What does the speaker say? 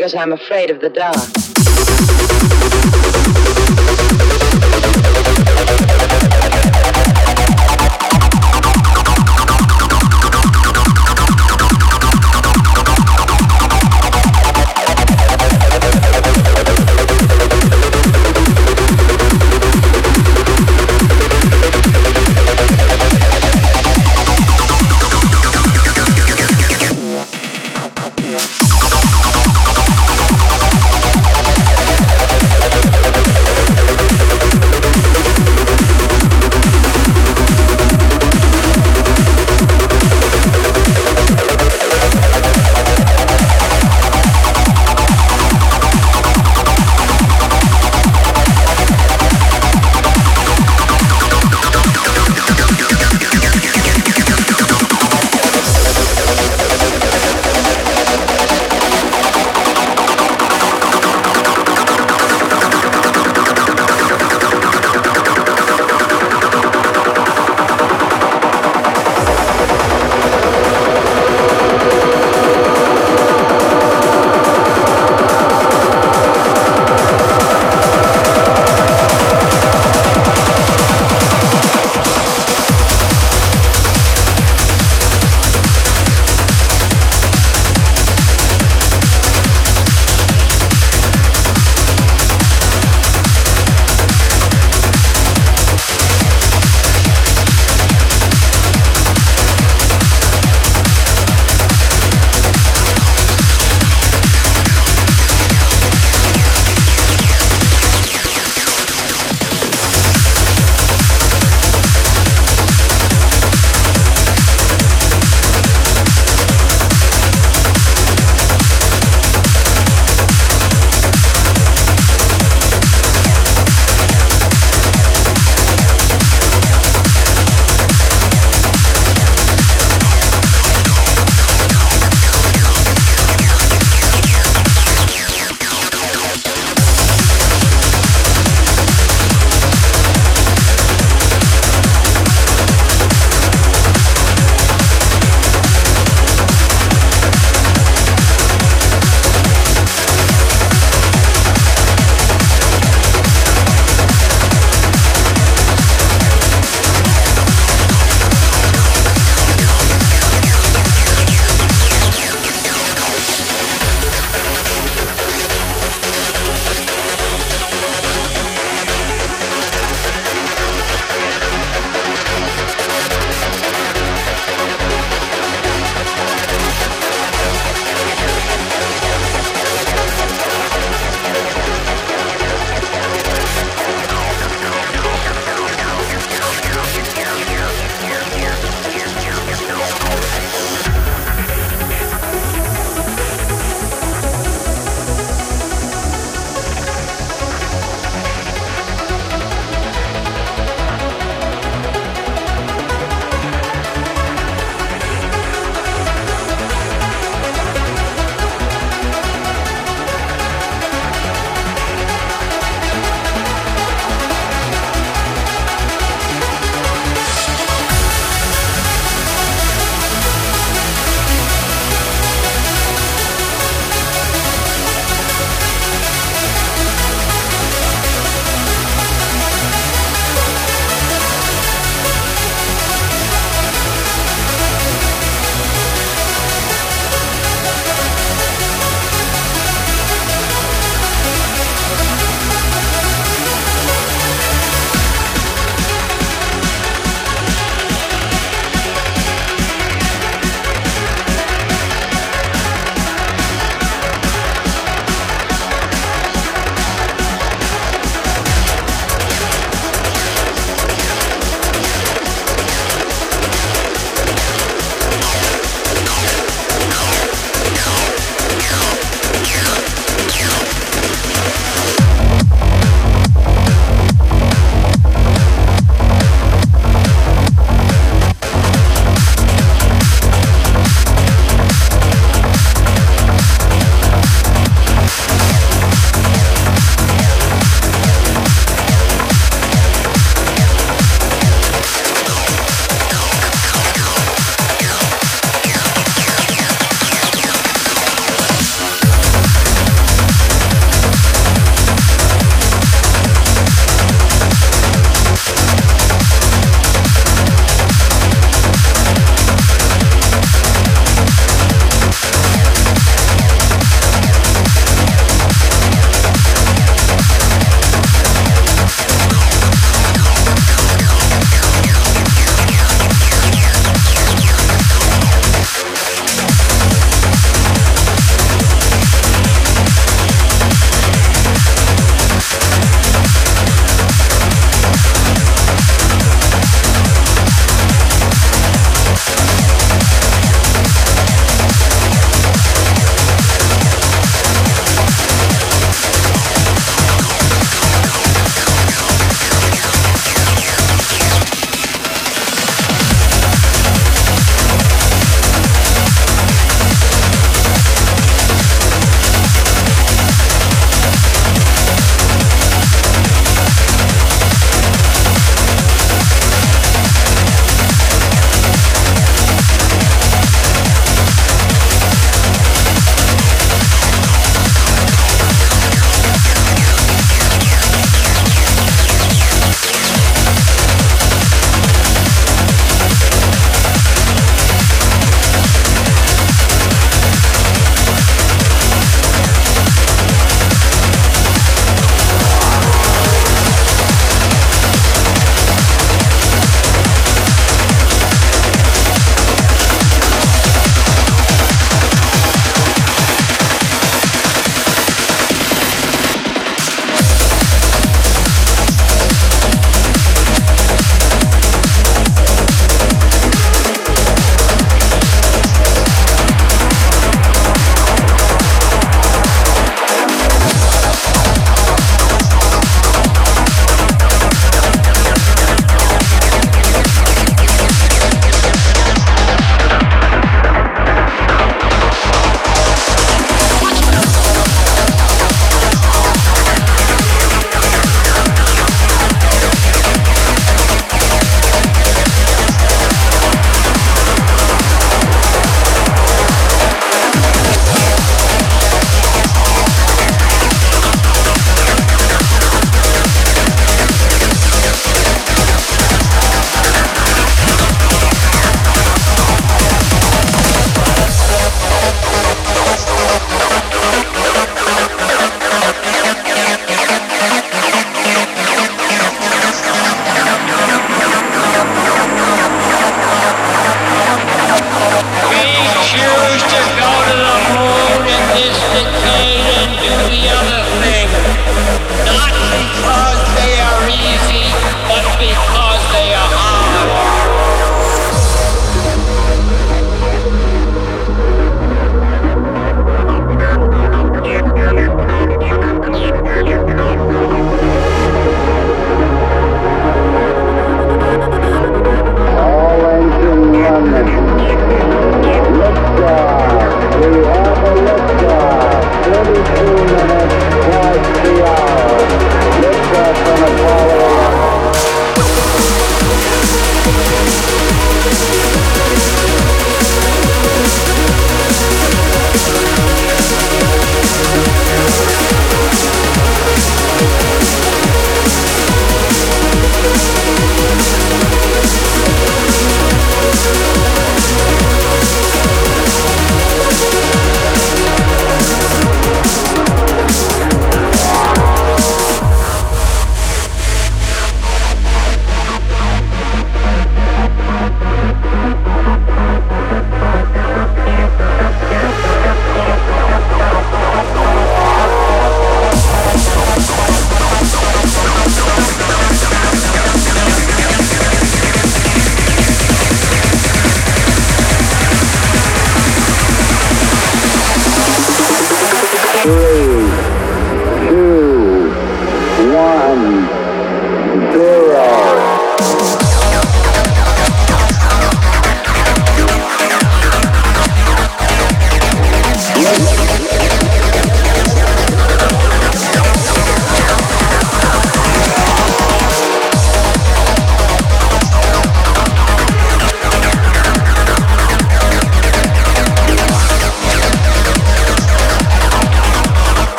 because I'm afraid of the dark.